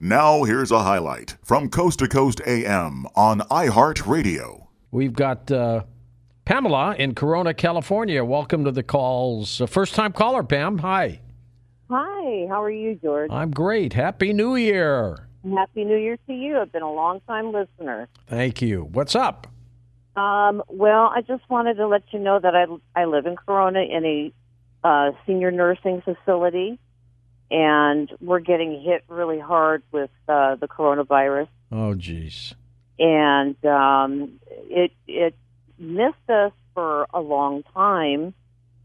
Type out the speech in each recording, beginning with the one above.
Now, here's a highlight from Coast to Coast AM on iHeartRadio. We've got uh, Pamela in Corona, California. Welcome to the calls. First time caller, Pam. Hi. Hi, how are you, George? I'm great. Happy New Year. Happy New Year to you. I've been a long time listener. Thank you. What's up? Um, well, I just wanted to let you know that I, I live in Corona in a uh, senior nursing facility, and we're getting hit really hard with uh, the coronavirus. Oh, geez. And um, it it missed us for a long time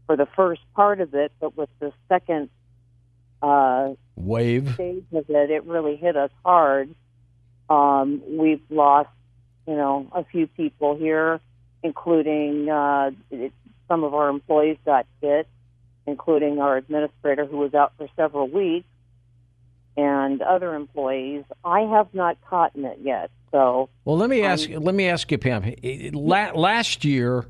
for the first part of it, but with the second uh, Wave. stage of it, it really hit us hard. Um, we've lost, you know, a few people here, including uh, it, some of our employees got hit, including our administrator who was out for several weeks, and other employees. I have not caught it yet, so Well, let me ask. Let me ask you, Pam. Last year,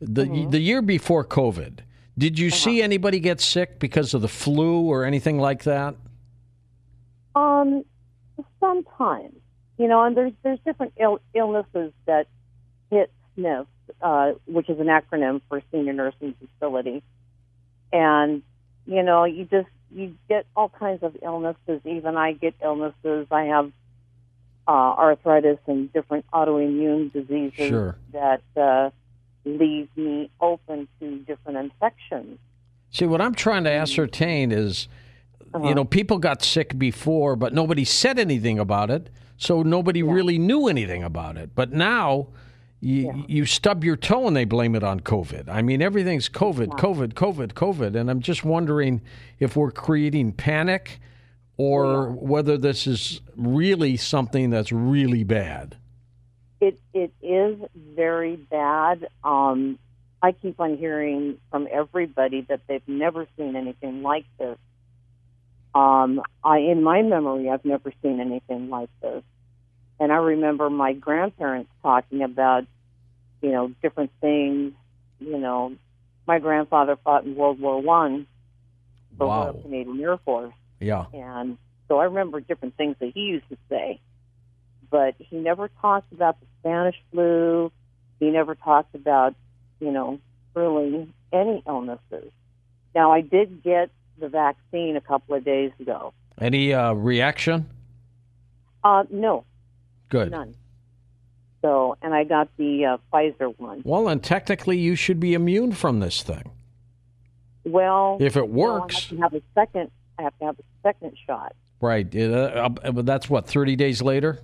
the the year before COVID, did you see anybody get sick because of the flu or anything like that? Um, sometimes, you know, and there's there's different Ill- illnesses that hit SNF, uh, which is an acronym for Senior Nursing Facility, and you know, you just you get all kinds of illnesses. Even I get illnesses. I have uh, arthritis and different autoimmune diseases Sure. that uh, leave me open to different infections. See, what I'm trying to ascertain is, you know, people got sick before, but nobody said anything about it, so nobody really knew anything about it. But now, you you stub your toe and they blame it on COVID. I mean, everything's COVID, COVID, COVID, COVID, and I'm just wondering if we're creating panic or whether this is really something that's really bad. It it is very bad. Um, I keep on hearing from everybody that they've never seen anything like this. Um, I, in my memory, I've never seen anything like this, and I remember my grandparents talking about, you know, different things. You know, my grandfather fought in World War One for Wow. Royal Canadian Air Force. Yeah. And so I remember different things that he used to say. But he never talked about the Spanish flu. He never talked about, you know, really any illnesses. Now, I did get the vaccine a couple of days ago. Any uh, reaction? Uh, no, Good. none. So, and I got the uh, Pfizer one. Well, and technically, you should be immune from this thing. Well, If it no, I works. have to have a second. I have to have a second shot. Right. Uh, uh, that's what, 30 days later?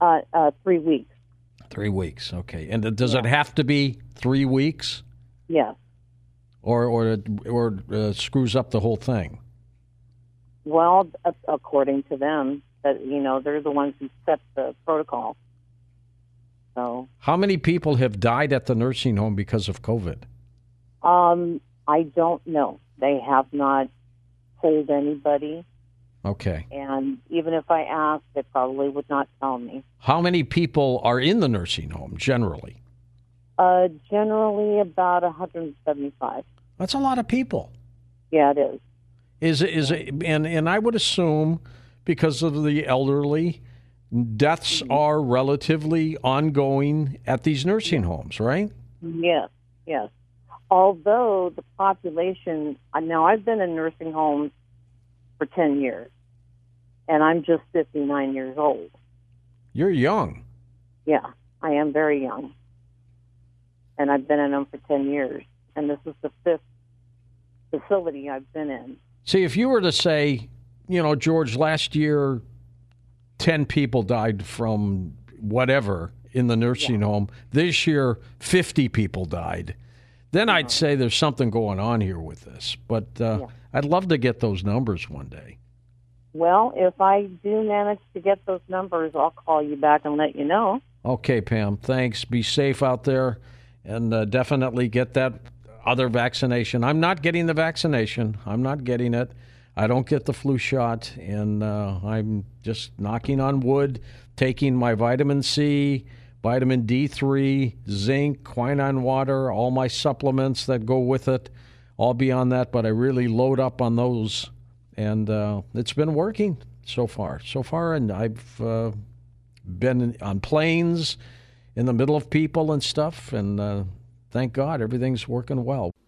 Uh, uh, three weeks. Three weeks. Okay. And does it have to be three weeks Yes. or, or, or uh, screws up the whole thing? Well, according to them, that you know they're the ones who set the protocol. So, How many people have died at the nursing home because of COVID? um, I don't know. They have not told anybody, Okay. and even if I asked, they probably would not tell me. How many people are in the nursing home generally? Uh, generally, about 175. That's a lot of people. Yeah, it is. Is it, is it, and and I would assume because of the elderly, deaths are relatively ongoing at these nursing homes, right? Yes, yes. Although the population, uh, now I've been in nursing homes for 10 years, and I'm just 59 years old. You're young. Yeah, I am very young. And I've been in them for 10 years. And this is the fifth facility I've been in. See, if you were to say, you know, George, last year, 10 people died from whatever in the nursing home. This year, 50 people died. Then I'd say there's something going on here with this. But uh, Yeah. I'd love to get those numbers one day. Well, if I do manage to get those numbers, I'll call you back and let you know. Okay, Pam. Thanks. Be safe out there, and uh, definitely get that other vaccination. I'm not getting the vaccination. I'm not getting it. I don't get the flu shot, and uh, I'm just knocking on wood, taking my vitamin C, vitamin D3, zinc, quinine water, all my supplements that go with it. All beyond that, but I really load up on those, and uh, it's been working. so far. So far, and I've uh, been on planes in the middle of people and stuff, and uh, thank God everything's working well.